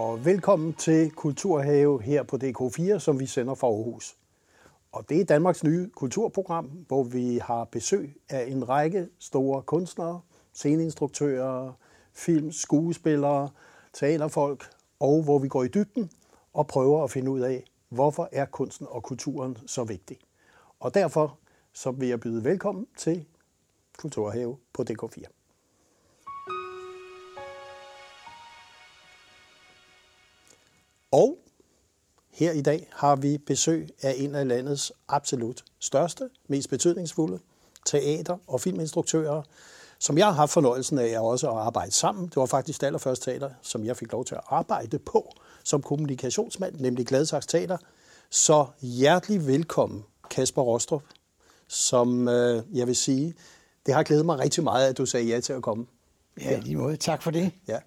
og velkommen til Kulturhave her på DK4, som vi sender fra Aarhus. Og det er Danmarks nye kulturprogram, hvor vi har besøg af en række store kunstnere, sceneinstruktører, film, skuespillere, teaterfolk, og hvor vi går i dybden og prøver at finde ud af, hvorfor er kunsten og kulturen så vigtig. Og derfor så vil jeg byde velkommen til Kulturhave på DK4. Og her i dag har vi besøg af en af landets absolut største, mest betydningsfulde teater- og filminstruktører, som jeg har haft fornøjelsen af også at arbejde sammen. Det var faktisk det allerførste teater, som jeg fik lov til at arbejde på som kommunikationsmand, nemlig Gladsaxe Teater. Så hjertelig velkommen, Kasper Rostrup, som øh, jeg vil sige, det har glædet mig rigtig meget, at du sagde ja til at komme. Ja, lige måde. Tak for det. Ja.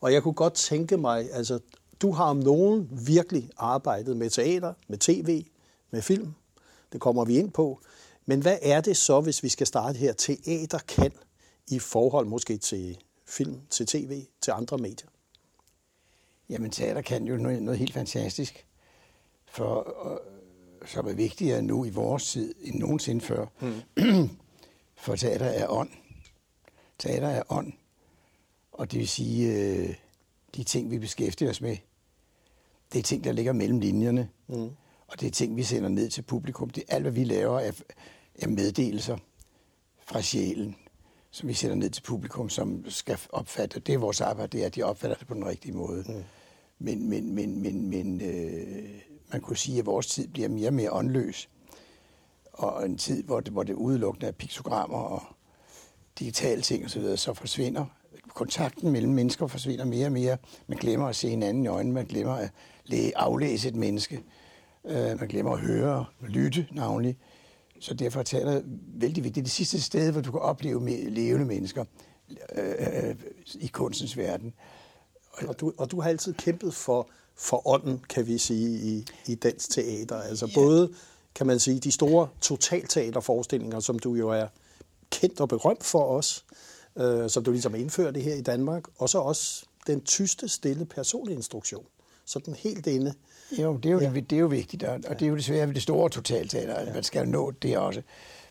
Og jeg kunne godt tænke mig, altså du har om nogen virkelig arbejdet med teater, med tv, med film. Det kommer vi ind på. Men hvad er det så, hvis vi skal starte her, teater kan i forhold måske til film, til tv, til andre medier? Jamen, teater kan jo noget, noget helt fantastisk, for, som er vigtigere nu i vores tid end nogensinde før. Mm. for teater er ånd. Teater er ånd. Og det vil sige, øh, de ting, vi beskæftiger os med, det er ting, der ligger mellem linjerne. Mm. Og det er ting, vi sender ned til publikum. Det er alt, hvad vi laver, er, er meddelelser fra sjælen, som vi sender ned til publikum, som skal opfatte. Det er vores arbejde, det er, at de opfatter det på den rigtige måde. Mm. Men, men, men, men, men øh, man kunne sige, at vores tid bliver mere og mere åndløs. Og en tid, hvor det, hvor det udelukkende er piktogrammer og digitale ting osv., så, så forsvinder kontakten mellem mennesker forsvinder mere og mere. Man glemmer at se hinanden i øjnene, man glemmer at aflæse et menneske, øh, man glemmer at høre og lytte navnlig. Så derfor er teater vældig vigtigt. Det det sidste sted, hvor du kan opleve med levende mennesker øh, øh, i kunstens verden. Og du, og du har altid kæmpet for, for ånden, kan vi sige, i, i dansk teater. Altså ja. både, kan man sige, de store totalteaterforestillinger, som du jo er kendt og berømt for os, øh, som du ligesom indførte her i Danmark, og så også den tyste stille personlige instruktion. Sådan helt inde. Jo, det er jo, ja. det, det er jo vigtigt, og, og det er jo desværre ved det store totalteater, at ja. man skal nå det også.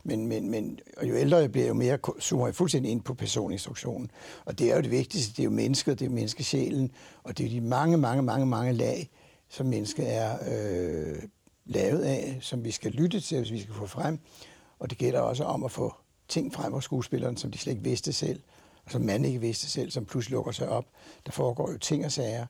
Men, men, men og jo ældre jeg bliver, jo mere zoomer jeg fuldstændig ind på personinstruktionen. Og det er jo det vigtigste, det er jo mennesket, det er jo menneskesjælen, og det er de mange, mange, mange, mange lag, som mennesket er øh, lavet af, som vi skal lytte til, hvis vi skal få frem. Og det gælder også om at få ting frem hos skuespilleren, som de slet ikke vidste selv, og som man ikke vidste selv, som pludselig lukker sig op. Der foregår jo ting og sager.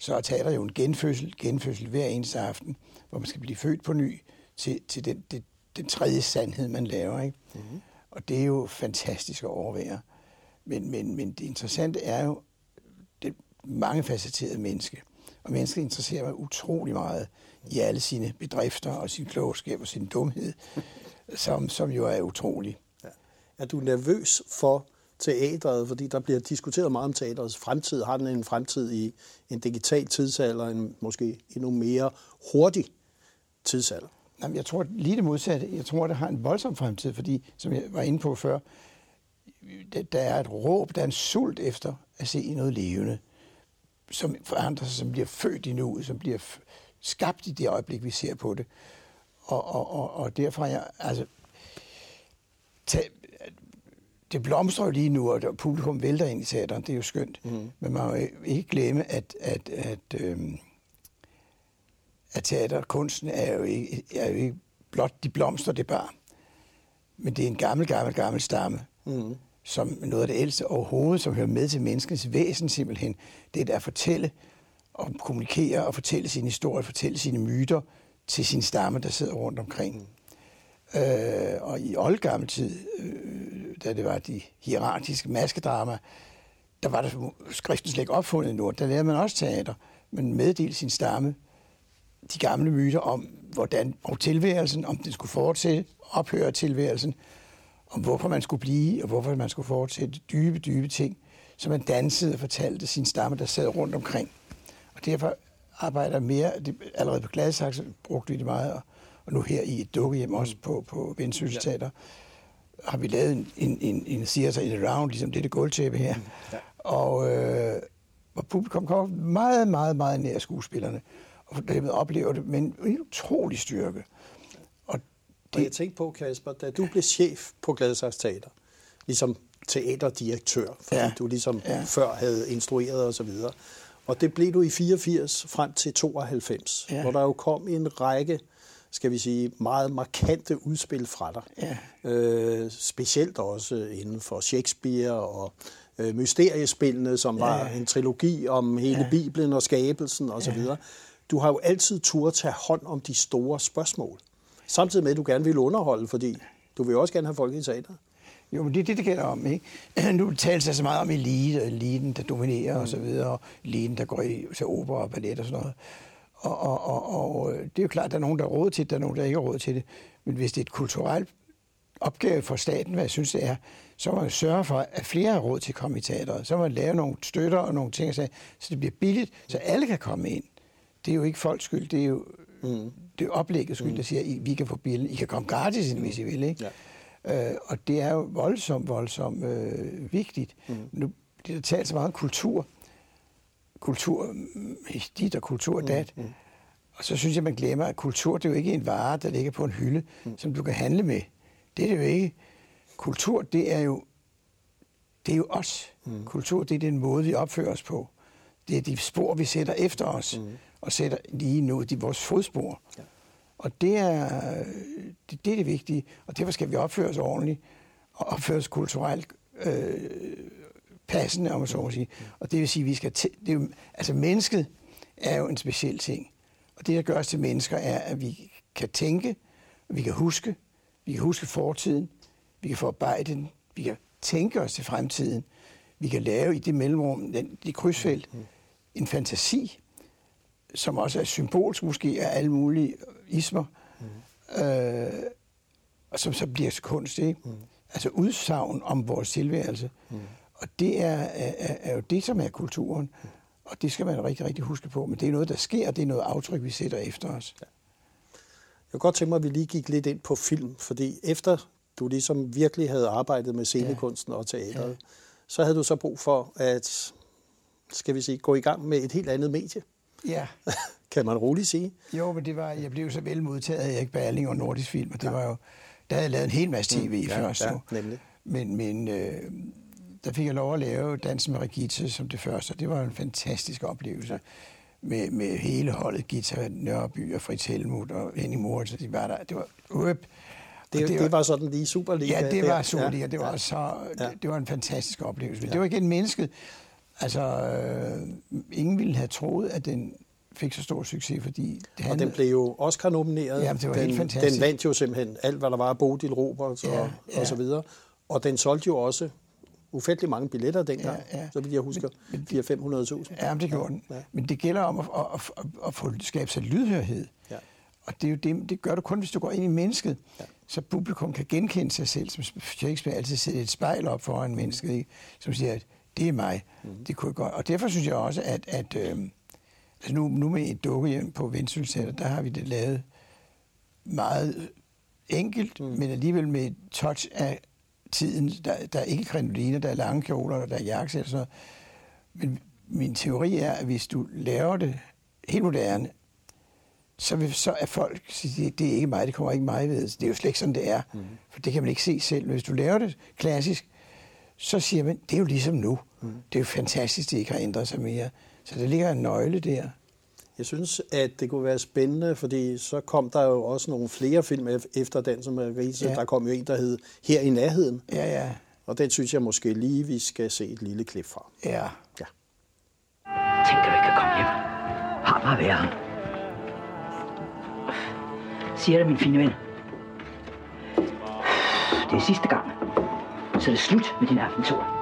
Så er teater jo en genfødsel, genfødsel hver eneste aften, hvor man skal blive født på ny til, til den, det, den tredje sandhed, man laver. Ikke? Mm-hmm. Og det er jo fantastisk at overvære. Men, men, men det interessante er jo det facetterede menneske. Og mennesket interesserer mig utrolig meget i alle sine bedrifter og sin klogskab og sin dumhed, som, som jo er utrolig. Er du nervøs for teatret, fordi der bliver diskuteret meget om teatrets fremtid. Har den en fremtid i en digital tidsalder, en måske endnu mere hurtig tidsalder? Jamen, jeg tror lige det modsatte. Jeg tror, det har en voldsom fremtid, fordi, som jeg var inde på før, der er et råb, der er en sult efter at se noget levende, som forandrer sig, som bliver født i nuet, som bliver skabt i det øjeblik, vi ser på det. Og, og, og, og derfor er jeg, altså, det blomstrer jo lige nu, og publikum vælter ind i teateren. Det er jo skønt. Mm. Men man må ikke glemme, at, at, at, øhm, at teaterkunsten er jo, ikke, er jo ikke blot de blomster, det bare. Men det er en gammel, gammel, gammel stamme, mm. som noget af det ældste overhovedet, som hører med til menneskens væsen simpelthen. Det er der at fortælle og kommunikere og fortælle sin historie, fortælle sine myter til sin stamme, der sidder rundt omkring. Mm. Øh, og i oldgammel tid, øh, da det var de hierarkiske maskedrama, der var der skriften slet ikke opfundet endnu. Der lavede man også teater, men meddelte sin stamme de gamle myter om, hvordan om tilværelsen, om den skulle fortsætte, ophøre tilværelsen, om hvorfor man skulle blive, og hvorfor man skulle fortsætte dybe, dybe ting, som man dansede og fortalte sin stamme, der sad rundt omkring. Og derfor arbejder mere, det, allerede på Gladsaxe brugte vi det meget, og og nu her i et dukkehjem også på, på Vendsyssel Teater, har vi lavet en, en, en, en theater in around, ligesom det gulvtæppe her. Mm, ja. Og, øh, hvor publikum kommer meget, meget, meget nær skuespillerne, og dermed oplever det med en utrolig styrke. Og, det... og jeg tænkte på, Kasper, da du blev chef på Gladsaxe Teater, ligesom teaterdirektør, fordi ja. du ligesom ja. før havde instrueret og så videre. Og det blev du i 84 frem til 92, ja. hvor der jo kom en række skal vi sige, meget markante udspil fra dig. Ja. Øh, specielt også inden for Shakespeare og øh, mysteriespillene, som ja. var en trilogi om hele ja. Bibelen og skabelsen osv. Ja. Du har jo altid tur tage hånd om de store spørgsmål. Samtidig med, at du gerne vil underholde, fordi du vil også gerne have folk i teater. Jo, men det er det, det gælder om. Ikke? Nu tales der så meget om elite, eliten, der dominerer mm. og så videre, og eliten, der går i, til opera og ballet og sådan noget. Og, og, og, og det er jo klart, at der er nogen, der har råd til det, der er nogen, der ikke har råd til det. Men hvis det er et kulturelt opgave for staten, hvad jeg synes, det er, så må man sørge for, at flere har råd til at komme i teateret. Så må man lave nogle støtter og nogle ting, så det bliver billigt, så alle kan komme ind. Det er jo ikke folks skyld, det er jo mm. det er oplægget skyld, mm. der siger, at vi kan få billigt. I kan komme gratis ind, hvis I vil. Ikke? Ja. Øh, og det er jo voldsomt, voldsomt øh, vigtigt. Mm. Nu det der talt så meget om kultur. Kultur, dit og kultur dat. Mm. Mm. Og så synes jeg, man glemmer, at kultur, det er jo ikke en vare, der ligger på en hylde, mm. som du kan handle med. Det er det jo ikke. Kultur, det er jo, det er jo os. Mm. Kultur, det er den måde, vi opfører os på. Det er de spor, vi sætter efter os, mm. og sætter lige nu de vores fodspor. Ja. Og det er, det, det er det vigtige, og derfor skal vi opføre os ordentligt, og opføre os kulturelt øh, passende, om man så må sige. Og det vil sige, at vi skal... det er jo, altså, mennesket er jo en speciel ting. Og det, der gør os til mennesker, er, at vi kan tænke, vi kan huske, vi kan huske fortiden, vi kan forarbejde den, vi kan tænke os til fremtiden, vi kan lave i det mellemrum, den, det krydsfelt, en fantasi, som også er symbolsk måske af alle mulige ismer, mm. øh, og som så bliver kunst, ikke? Mm. Altså udsagn om vores tilværelse. Mm. Og det er, er, er jo det, som er kulturen. Mm. Og det skal man rigtig, rigtig huske på. Men det er noget, der sker, det er noget aftryk, vi sætter efter os. Ja. Jeg kunne godt tænke mig, at vi lige gik lidt ind på film, fordi efter du ligesom virkelig havde arbejdet med scenekunsten ja. og teateret, ja. så havde du så brug for at, skal vi sige, gå i gang med et helt andet medie. Ja. kan man roligt sige? Jo, men det var, jeg blev så vel modtaget af Erik Berling og Nordisk Film, og det ja. var jo, der havde jeg lavet en hel masse tv mm, ja, først. Ja, nemlig. Men, men øh, der fik jeg lov at lave Dansen med Regitze som det første, og det var en fantastisk oplevelse. Med, med hele holdet, Gita Nørby og Fritz Helmut og Henning Moritz, de var der. Det var, uh, det, det, var, det var sådan lige Superliga. Ja, det var Superliga. Det var, ja. så, ja. det, det var en fantastisk oplevelse. Ja. Det var igen mennesket. Altså, øh, ingen ville have troet, at den fik så stor succes, fordi... Det handlede... Og den blev jo Oscar-nomineret. Ja, det var den, helt fantastisk. Den vandt jo simpelthen alt, hvad der var af Bodil Roberts og, ja, ja. og så videre. Og den solgte jo også ufattelig mange billetter dengang, ja, ja. så vidt jeg husker, 400-500.000. Ja, det gjorde den. Ja. Men det gælder om at, at, at, at få skabt sig lydhørhed. Ja. Og det, er jo det, det gør du kun, hvis du går ind i mennesket, ja. så publikum kan genkende sig selv, som Shakespeare altid sætter et spejl op foran mennesket, ikke? som siger, at det er mig. Mm. Det kunne godt. Og derfor synes jeg også, at, at øh, altså nu, nu med et dukkehjem på Vendsyssel der har vi det lavet meget enkelt, mm. men alligevel med et touch af tiden. Der, der er ikke krinoliner, der er lange kjoler, der er jakkesæt og sådan Men min teori er, at hvis du laver det helt moderne, så, vil, så er folk sige, det er ikke mig, det kommer ikke mig ved. Det er jo slet ikke sådan, det er. Mm. For det kan man ikke se selv. Hvis du laver det klassisk, så siger man, det er jo ligesom nu. Mm. Det er jo fantastisk, det ikke har ændret sig mere. Så der ligger en nøgle der. Jeg synes, at det kunne være spændende, fordi så kom der jo også nogle flere film efter den, som er Riese. Ja. Der kom jo en, der hed Her i nærheden. Ja, ja. Og den synes jeg måske lige, vi skal se et lille klip fra. Ja. ja. Tænk, du ikke kan komme hjem. Har bare været her. Siger det, min fine ven. Det er sidste gang. Så er det slut med din aftentur.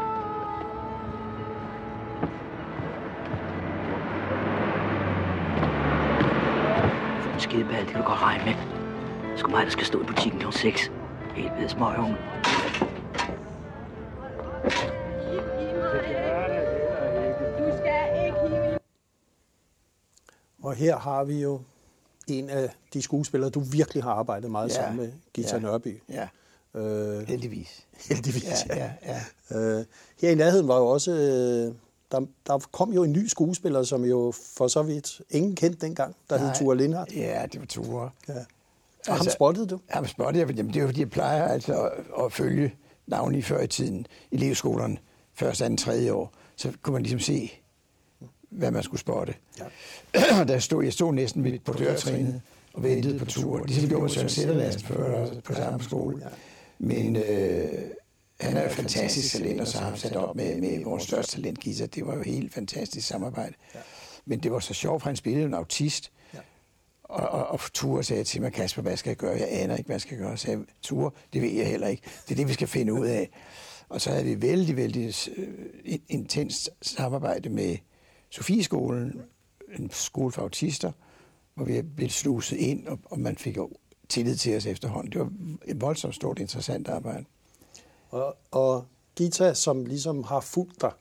Skideball, det kan du godt regne med. Det skal mig, der skal stå i butikken kl. 6. Helt ved småhunge. Og her har vi jo en af de skuespillere, du virkelig har arbejdet meget ja, sammen med, Gita ja, Nørby. Ja, øh, heldigvis. Heldigvis, ja. ja, ja. Øh, her i nærheden var jo også øh, der, der kom jo en ny skuespiller, som jo for så vidt ingen kendte dengang, der hed Ture Lindhardt. Ja, det var Ture. Ja. Og altså, ham spottede du? Ham spottede jeg, jamen det er jo fordi, jeg plejer altså at, at følge navnlig før i tiden i elevskolerne, første, anden, tredje år. Så kunne man ligesom se, hvad man skulle spotte. Ja. der stod, jeg stod næsten ved, på dørtrænet og ventede på tur. Ligesom gjorde Søren Sætterlast før på samme skole. Men øh, han er jo fantastisk talent, og så har han sat op med, med vores største talent, Gisa. Det var jo helt fantastisk samarbejde. Ja. Men det var så sjovt, for han spillede en autist. Ja. Og, og, og Ture sagde til mig, Kasper, hvad skal jeg gøre? Jeg aner ikke, hvad jeg skal gøre. Jeg sagde, Ture, det ved jeg heller ikke. Det er det, vi skal finde ud af. Og så havde vi vældig, vældig uh, intens samarbejde med Sofieskolen, en skole for autister, hvor vi blev sluset ind, og, og man fik tillid til os efterhånden. Det var et voldsomt stort, interessant arbejde. Og, og Gita, som ligesom har fulgt dig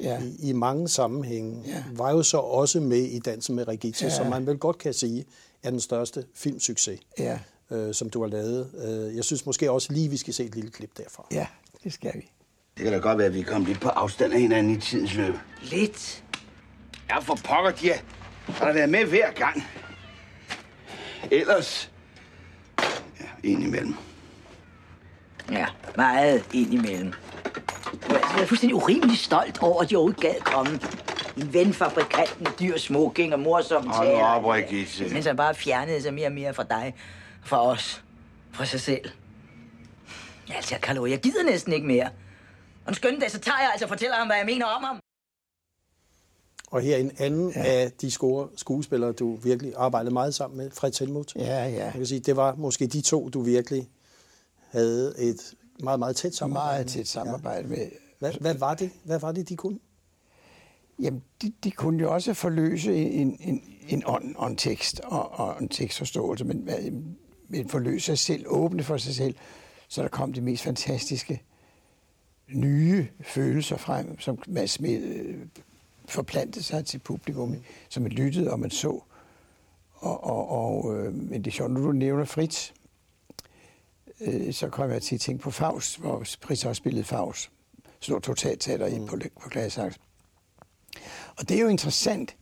ja. i, i mange sammenhænge, ja. var jo så også med i Dansen med Regita, ja. som man vel godt kan sige er den største filmsucces, ja. øh, som du har lavet. Øh, jeg synes måske også lige, vi skal se et lille klip derfra. Ja, det skal vi. Det kan da godt være, at vi er kommet lidt på afstand af hinanden i tidens løb. Lidt? Ja, for pokker, de har, har der været med hver gang. Ellers... Ja, indimellem. Ja, meget indimellem. Jeg er fuldstændig urimelig stolt over, at de overhovedet gad komme. En ven, fabrikanten, dyr smoking og morsom Hold nu op, Brigitte. Mens han bare fjernede sig mere og mere fra dig, fra os, fra sig selv. Altså, Carlo, jeg gider næsten ikke mere. Og en skønne dag, så tager jeg altså og fortæller ham, hvad jeg mener om ham. Og her en anden ja. af de score skuespillere, du virkelig arbejdede meget sammen med, Fred Helmut. Ja, ja. Jeg kan sige, det var måske de to, du virkelig havde et meget, meget tæt samarbejde Meget tæt samarbejde ja. med. Hvad, hvad, var det? hvad var det, de kunne? Jamen, de, de kunne jo også forløse en, en, en ånd og en tekst og, og en tekstforståelse, men, men forløse sig selv, åbne for sig selv, så der kom de mest fantastiske nye følelser frem, som man smed, forplantede sig til publikum, mm. som man lyttede og man så. Og, og, og, øh, men det er sjovt, når du nævner Fritz, øh, så kommer jeg til at tænke på Faust, hvor Fritz også spillede Faust. Stort totalteater mm. på, på Glasaks. Og det er jo interessant,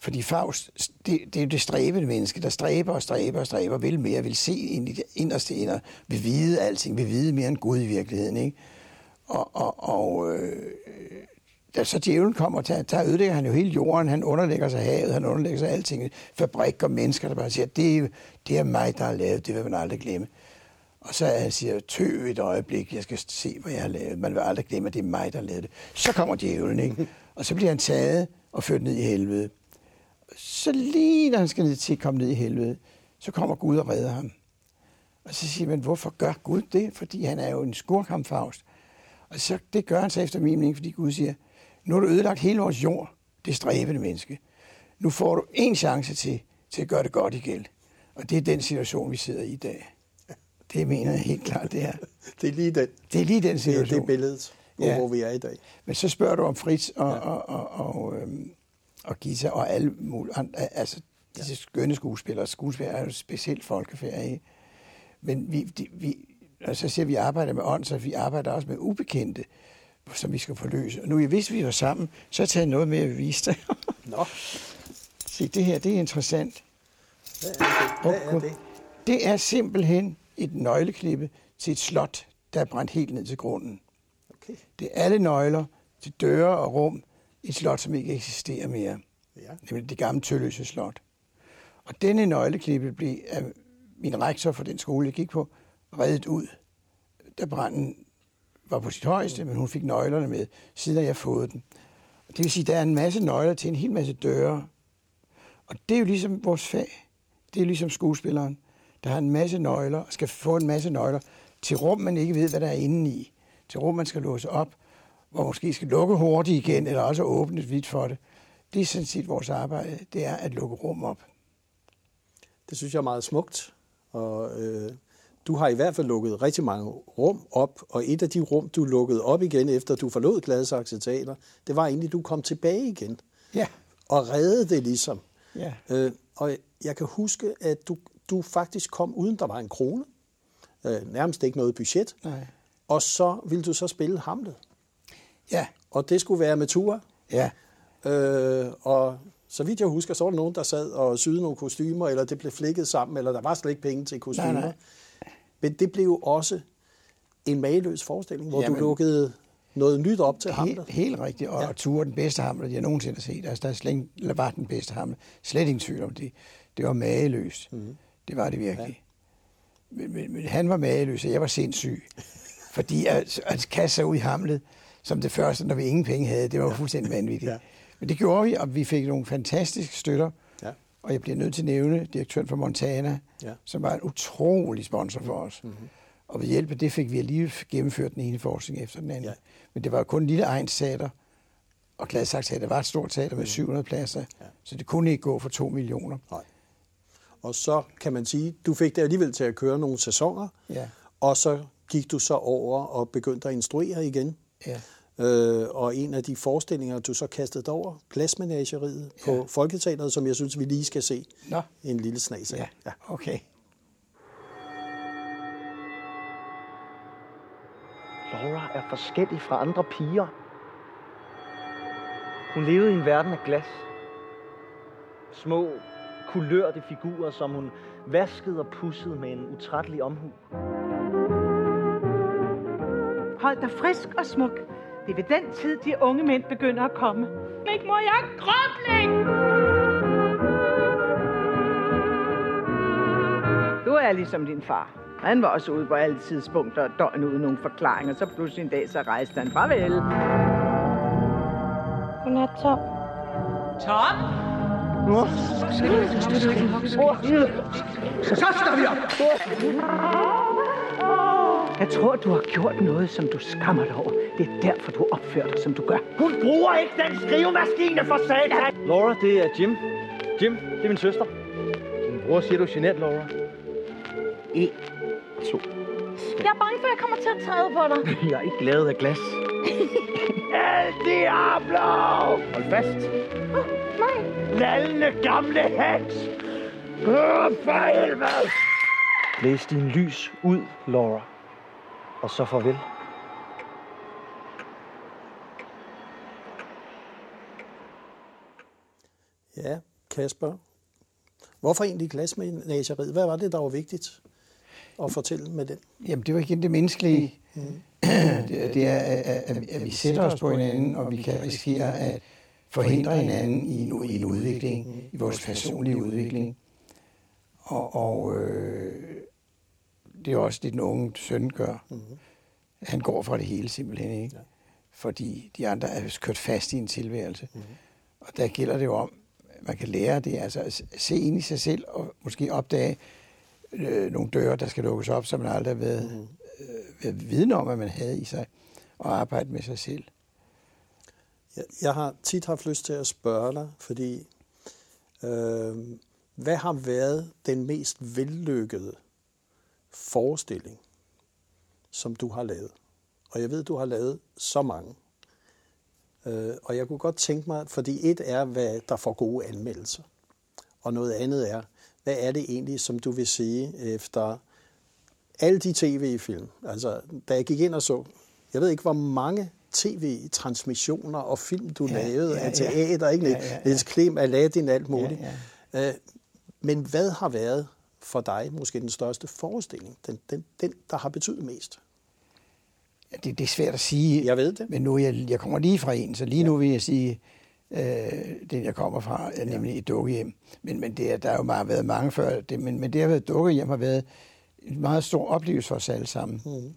fordi Faust, det, det er jo det stræbende menneske, der stræber og stræber og stræber, vil mere, vil se ind i det inderste inder, vil vide alting, vil vide mere end Gud i virkeligheden. Ikke? Og, og, og øh, da så djævlen kommer, der, der ødelægger han jo hele jorden, han underlægger sig havet, han underlægger sig alting, fabrikker, mennesker, der bare siger, det, det er mig, der har lavet, det vil man aldrig glemme. Og så han siger, tøv et øjeblik, jeg skal se, hvad jeg har lavet. Man vil aldrig glemme, at det er mig, der lavet det. Så kommer djævlen, ikke? Og så bliver han taget og ført ned i helvede. Så lige når han skal ned til at komme ned i helvede, så kommer Gud og redder ham. Og så siger man, hvorfor gør Gud det? Fordi han er jo en skurkamfaust. Og så det gør han så efter min mening, fordi Gud siger, nu har du ødelagt hele vores jord, det stræbende menneske. Nu får du en chance til, til at gøre det godt igen. Og det er den situation, vi sidder i i dag. Det mener jeg helt klart, det er. det er lige den. Det er lige den situation. Det er det billede, hvor, ja. hvor vi er i dag. Men så spørger du om Fritz og, ja. og, og, og, øhm, og Gita og alle mulige altså disse ja. skønne skuespillere. Skuespillere er jo specielt folkefærd, ikke? Men vi, de, vi, og så siger vi, at vi arbejder med ånd, så vi arbejder også med ubekendte som vi skal forløse. Og nu, jeg vidste, vi var sammen, så har jeg taget noget med at vise dig. Nå. Se, det her, det er interessant. Hvad er det? Hvad er det? Det er simpelthen et nøgleklippe til et slot, der er brændt helt ned til grunden. Okay. Det er alle nøgler til døre og rum i et slot, som ikke eksisterer mere. Ja. Nemlig det gamle Tølløse slot. Og denne nøgleklippe blev af min rektor for den skole, jeg gik på, reddet ud, da branden var på sit højeste, men hun fik nøglerne med, siden jeg fået den. Det vil sige, at der er en masse nøgler til en hel masse døre. Og det er jo ligesom vores fag. Det er ligesom skuespilleren, der har en masse nøgler, og skal få en masse nøgler til rum, man ikke ved, hvad der er inde i. Til rum, man skal låse op, hvor måske skal lukke hurtigt igen, eller også åbne vidt for det. Det er sådan set vores arbejde, det er at lukke rum op. Det synes jeg er meget smukt, og øh, du har i hvert fald lukket rigtig mange rum op, og et af de rum, du lukkede op igen, efter du forlod Gladsaxe Teater, det var egentlig, du kom tilbage igen. Ja. Og reddede det ligesom. Ja. Øh, og jeg kan huske, at du, du faktisk kom uden der var en krone. Øh, nærmest ikke noget budget. Nej. Og så ville du så spille Hamlet. Ja. Og det skulle være med Ture. Ja. Øh, og så vidt jeg husker, så var der nogen, der sad og syede nogle kostymer, eller det blev flækket sammen, eller der var slet ikke penge til kostymer. Nej, nej. Men det blev jo også en mageløs forestilling, hvor Jamen- du lukkede noget nyt op til ham. Helt, helt rigtigt. Og, ja. Ture den bedste hamler, jeg nogensinde har set. Altså, der er slet ikke, eller var den bedste hamler. Slet ingen tvivl om det. Det var mageløst. Mm. Det var det virkelig. Ja. Men, men, men, han var mageløs, og jeg var sindssyg. Fordi at, at kaste sig ud i hamlet, som det første, når vi ingen penge havde, det var ja. fuldstændig vanvittigt. Ja. Men det gjorde vi, og vi fik nogle fantastiske støtter. Ja. Og jeg bliver nødt til at nævne direktøren for Montana, Ja. som var en utrolig sponsor for os. Mm-hmm. Og ved hjælp af det fik vi alligevel gennemført den ene forskning efter den anden. Ja. Ja. Men det var jo kun en lille egen teater, og Gladsaxe Teater var et stort teater med 700 pladser, ja. så det kunne ikke gå for 2 millioner. Nej. Og så kan man sige, du fik det alligevel til at køre nogle sæsoner, Ja. og så gik du så over og begyndte at instruere igen. Ja. Øh, og en af de forestillinger, du så kastede over, Glasmenageriet ja. på Folketeateret, som jeg synes, vi lige skal se Nå. en lille snas af. Ja. ja, okay. Laura er forskellig fra andre piger. Hun levede i en verden af glas. Små, kulørte figurer, som hun vaskede og pussede med en utrættelig omhu. Hold dig frisk og smuk. Det er ved den tid, de unge mænd begynder at komme. Ikke må jeg krøbling! Du er ligesom din far. Han var også ude på alle tidspunkter og døgn uden nogen forklaringer. Så pludselig en dag, så rejste han farvel. Godnat, Tom. Tom? Så står vi op! Jeg tror, du har gjort noget, som du skammer dig over. Det er derfor, du opfører dig, som du gør. Hun bruger ikke den skrivemaskine for satan! Laura, det er Jim. Jim, det er min søster. Min bror siger, du er genert, Laura. En, to. Jeg er bange for, at jeg kommer til at træde på dig. Jeg er ikke lavet af glas. El Diablo! Hold fast. Oh, nej. Lallende gamle heks! Åh, for helvede! Blæs din lys ud, Laura. Og så farvel. Ja, Kasper. Hvorfor egentlig glasmenageriet? Hvad var det, der var vigtigt at fortælle med den? Jamen, det var igen det menneskelige. Mm. det, det er, at, at, at vi sætter os på hinanden, og vi kan risikere at forhindre hinanden i en, i en udvikling, i vores personlige udvikling. Og, og øh, det er også det, den unge søn gør. Mm. Han går fra det hele simpelthen, ikke? Ja. Fordi de andre er kørt fast i en tilværelse. Mm. Og der gælder det jo om, at man kan lære det, altså at se ind i sig selv, og måske opdage øh, nogle døre, der skal lukkes op, som man aldrig har været, mm. øh, været viden om, at man havde i sig, og arbejde med sig selv. Jeg, jeg har tit haft lyst til at spørge dig, fordi øh, hvad har været den mest vellykkede forestilling, som du har lavet? Og jeg ved, du har lavet så mange. Øh, og jeg kunne godt tænke mig, fordi et er, hvad der får gode anmeldelser. Og noget andet er, hvad er det egentlig, som du vil sige efter alle de tv-film? Altså, da jeg gik ind og så, jeg ved ikke, hvor mange tv-transmissioner og film, du ja, lavede ja, af teater, ikke? Ja, ja. Niels Klem, Aladdin, alt muligt. Ja, ja. Øh, men hvad har været for dig måske den største forestilling? Den, den, den der har betydet mest? Ja, det, det er svært at sige. Jeg ved det. Men nu jeg, jeg kommer lige fra en, så lige ja. nu vil jeg sige, øh, den jeg kommer fra, er nemlig ja. et dukkehjem. Men, men det er, der har jo meget, været mange før, det, men, men det har været dukkehjem har været en meget stor oplevelse for os alle sammen. Mm.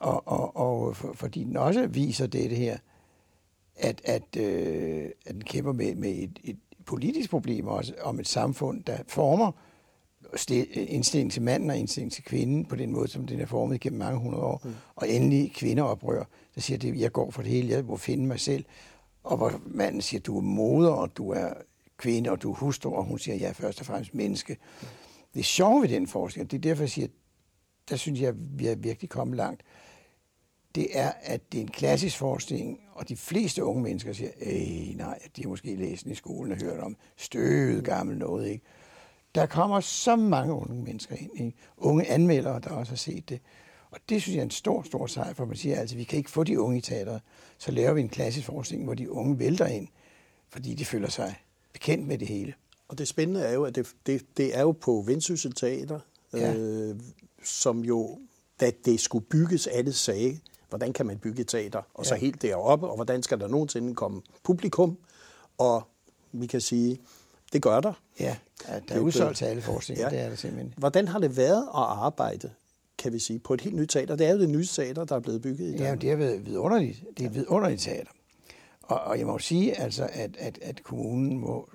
Og, og, og for, fordi den også viser det, her, at, at, øh, at den kæmper med, med et, et politisk problem også, om et samfund, der former indstilling til manden og indstilling til kvinden på den måde, som den er formet gennem mange hundrede år. Mm. Og endelig kvindeoprør, der siger, at jeg går for det hele, jeg må finde mig selv. Og hvor manden siger, du er moder, og du er kvinde, og du er hustru, og hun siger, jeg er først og fremmest menneske. Mm. Det er sjovt ved den forskning, det er derfor, jeg siger, der synes jeg, vi er virkelig kommet langt. Det er, at det er en klassisk forestilling, og de fleste unge mennesker siger, øh, nej, de har måske læst den i skolen og hørt om støvet gammel noget, ikke? Der kommer så mange unge mennesker ind, ikke? unge anmeldere, der også har set det. Og det synes jeg er en stor, stor sejr, for man siger altså, vi kan ikke få de unge i teateret. Så laver vi en klassisk forestilling, hvor de unge vælter ind, fordi de føler sig bekendt med det hele. Og det spændende er jo, at det, det, det er jo på Vendsyssel Teater, Ja. øh, som jo, da det skulle bygges, alle sagde, hvordan kan man bygge teater, og så Ja. helt deroppe, og hvordan skal der nogensinde komme publikum, og vi kan sige, det gør der. Ja, der er er udsolgt til alle forestillinger, Ja. ja. det er der simpelthen. Hvordan har det været at arbejde, kan vi sige, på et helt nyt teater? Det er jo det nye teater, der er blevet bygget i Ja, Danmark. det har været vidunderligt. Det er et vidunderligt teater. Og, og jeg må sige, altså, at, at, at kommunen må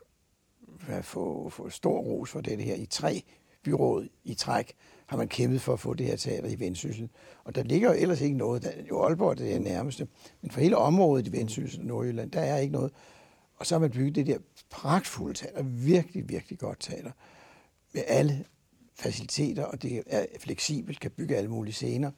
få, få stor ros for det her. I tre byråd i træk har man kæmpet for at få det her teater i Vendsyssel. Og der ligger jo ellers ikke noget. Der, jo Aalborg det er det nærmeste. Men for hele området i Vendsyssel og Nordjylland, der er ikke noget. Og så har man bygget det der pragtfulde teater. Virkelig, virkelig godt teater. Med alle faciliteter, og det er fleksibelt, kan bygge alle mulige scener.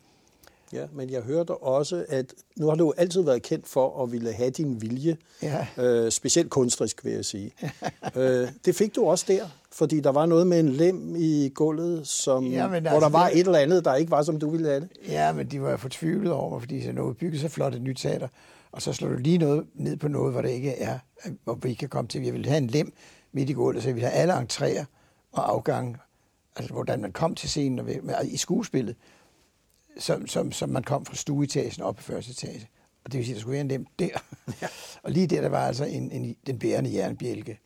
Ja, men jeg hørte også, at nu har du jo altid været kendt for at ville have din vilje, Ja. øh, specielt kunstrisk, vil jeg sige. øh, det fik du også der, fordi der var noget med en lem i gulvet, som, Ja, men hvor altså, der var det- et eller andet, der ikke var, som du ville have det. Ja, men de var fortvivlet over fordi så nu bygget så flot et nyt teater, og så slår du lige noget ned på noget, hvor det ikke er, hvor vi kan komme til. Jeg ville have en lem midt i gulvet, så jeg ville have alle entréer og afgange, altså hvordan man kom til scenen og ved- med- i skuespillet, som, som, som man kom fra stueetagen op i første etage. Og det vil sige, at der skulle være en lem der. Ja. og lige der, der var altså en, en, den bærende jernbjælke.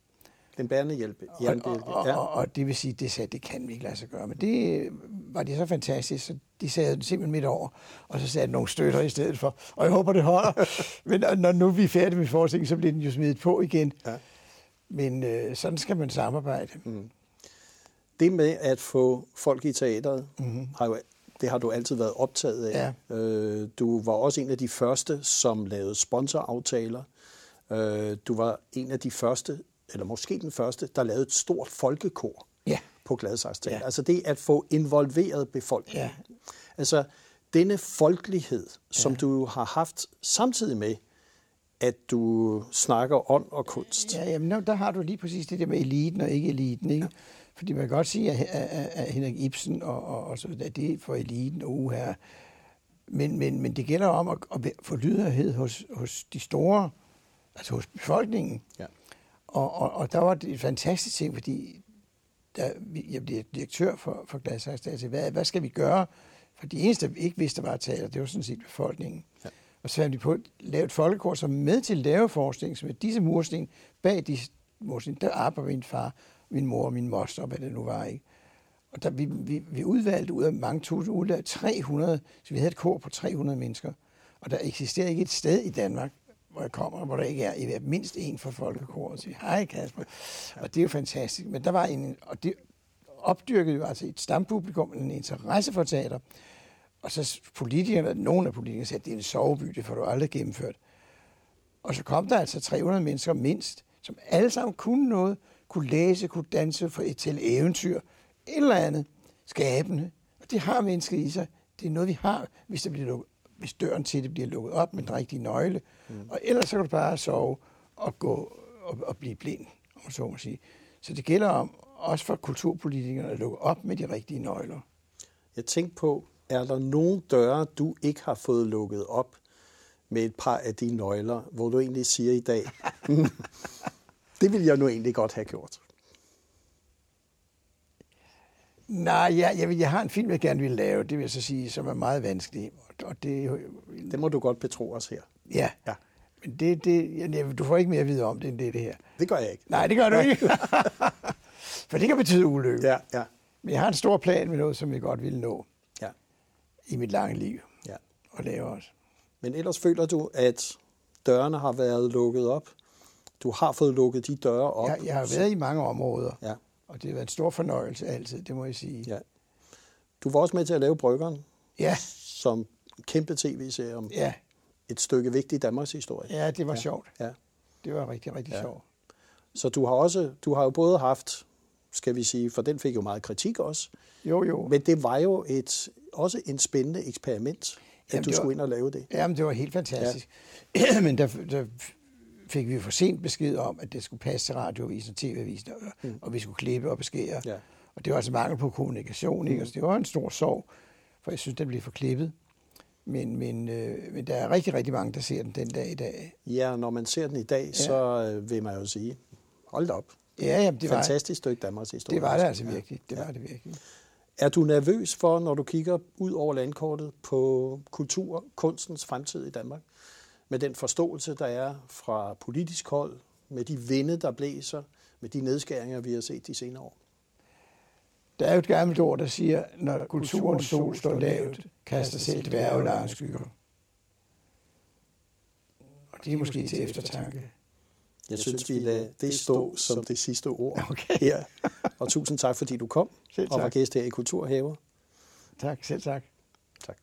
Den bærende hjælp. Og, jernbjælke. og, Ja. og, og det vil sige, det sagde, det kan vi ikke lade sig gøre. Men det øh, var de så fantastisk, så de sagde den simpelthen midt over, og så de nogle støtter i stedet for. Og jeg håber, det holder. Men når- nu vi er færdige med forestillingen, så bliver den jo smidt på igen. Ja. Men øh, sådan skal man samarbejde. Mm. Det med at få folk i teateret, Mhm. mm-hmm. har jo, det har du altid været optaget af. Ja. Øh, du var også en af de første, som lavede sponsoraftaler. Øh, du var en af de første, eller måske den første, der lavede et stort folkekor Ja. på Gladsaxe Teater. Ja. Altså det at få involveret befolkningen. Ja. Altså denne folkelighed, som du jo har haft samtidig med, at du snakker ånd og kunst. Ja, jamen, der har du lige præcis det der med eliten og ikke eliten. Ikke? Fordi man kan godt sige, at, at, at Henrik Ibsen og, og, og så videre, det er for eliten og uh, her. Men, men, men det gælder om at, at få lydhørhed hos, hos de store, altså hos befolkningen. Ja. Og, og, og der var det en fantastisk ting, fordi der, vi- jeg blev direktør for, for Gladsaxe Teater. Hvad, hvad skal vi gøre? For de eneste, der ikke vidste, der var teater, det var sådan set befolkningen. Ja. Og så fandt vi på at lave et folkekor, som med til at lave forskning, som er disse mursten, bag disse mursten, der arbejder min far, min mor og min moster, hvad det nu var, ikke? Og der, vi, vi, vi udvalgte ud af mange tusind, udvalgte 300, så vi havde et kor på 300 mennesker. Og der eksisterer ikke et sted i Danmark, hvor jeg kommer, hvor der ikke er i hvert mindst en fra folkekoret og siger, hej Kasper. Og det er jo fantastisk. Men der var en, og det opdyrkede jo altså et stampublikum, en interesse for teater. Og så politikerne, nogle af politikerne sagde, at det er en soveby, det får du aldrig gennemført. Og så kom der altså 300 mennesker mindst, som alle sammen kunne noget, kunne læse, kunne danse for et til eventyr, et eller andet skabende. Og det har mennesket i sig. Det er noget, vi har, hvis, det bliver lukket, hvis døren til det bliver lukket op med den rigtige nøgle. Mm. Og ellers så kan du bare sove og gå og, og blive blind, om så må sige. Så det gælder om, også for kulturpolitikerne, at lukke op med de rigtige nøgler. Jeg tænkte på, er der nogle døre, du ikke har fået lukket op med et par af de nøgler, hvor du egentlig siger i dag, "Hmm, det ville jeg nu egentlig godt have gjort. Nej, jeg, jeg, jeg har en film, jeg gerne vil lave, det vil jeg så sige, som er meget vanskelig. Og det, Det må du godt betro os her. ja, Ja. men det, det, jeg- du får ikke mere at vide om det, end det, det her. Det gør jeg ikke. Nej, det gør du ikke. For det kan betyde ulykke. Ja, ja, Men jeg har en stor plan med noget, som jeg godt vil nå ja, i mit lange liv ja. og lave også. Men ellers føler du, at dørene har været lukket op. Du har fået lukket de døre op. Jeg, jeg har været i mange områder, Ja, og det har været en stor fornøjelse altid, det må jeg sige. ja. Du var også med til at lave Bryggeren, Ja, som kæmpe tv-serie om ja, et stykke vigtig Danmarks historie. ja det var ja. sjovt. Ja. Det var rigtig, rigtig Ja. sjovt. Så du har også, du har jo både haft, skal vi sige, for den fik jo meget kritik også, Jo, jo. men det var jo et, også en spændende eksperiment, at Jamen, du var- skulle ind og lave det. Jamen, det var helt fantastisk. Ja. Men der, der fik vi for sent besked om, at det skulle passe til radioavisen og tv-avisen, og, mm. og vi skulle klippe og beskære. Ja. Og det var altså mangel på kommunikation, ikke? Altså, det var en stor sorg. for jeg synes, den bliver forklippet. Men, men, øh, men der er rigtig, rigtig mange, der ser den den dag i dag. Ja, når man ser den i dag, ja. så øh, vil man jo sige, hold op. Ja, jamen, det var, Fantastisk stykke Danmarks historie. det var det altså virkelig. Det var det virkelig. Er du nervøs for, når du kigger ud over landkortet på kultur, kunstens fremtid i Danmark? Med den forståelse, der er fra politisk hold, med de vinde, der blæser, med de nedskæringer, vi har set de senere år? Der er jo et gammelt ord, der siger, når kulturens sol står lavt, kaster selv dværge lange skygger. Og det er måske til eftertanke. Jeg synes, vi lader det stå som det sidste ord Okay. her. Og tusind tak, fordi du kom Selv og var gæst her i Kulturhaver. Tak, selv tak. Tak.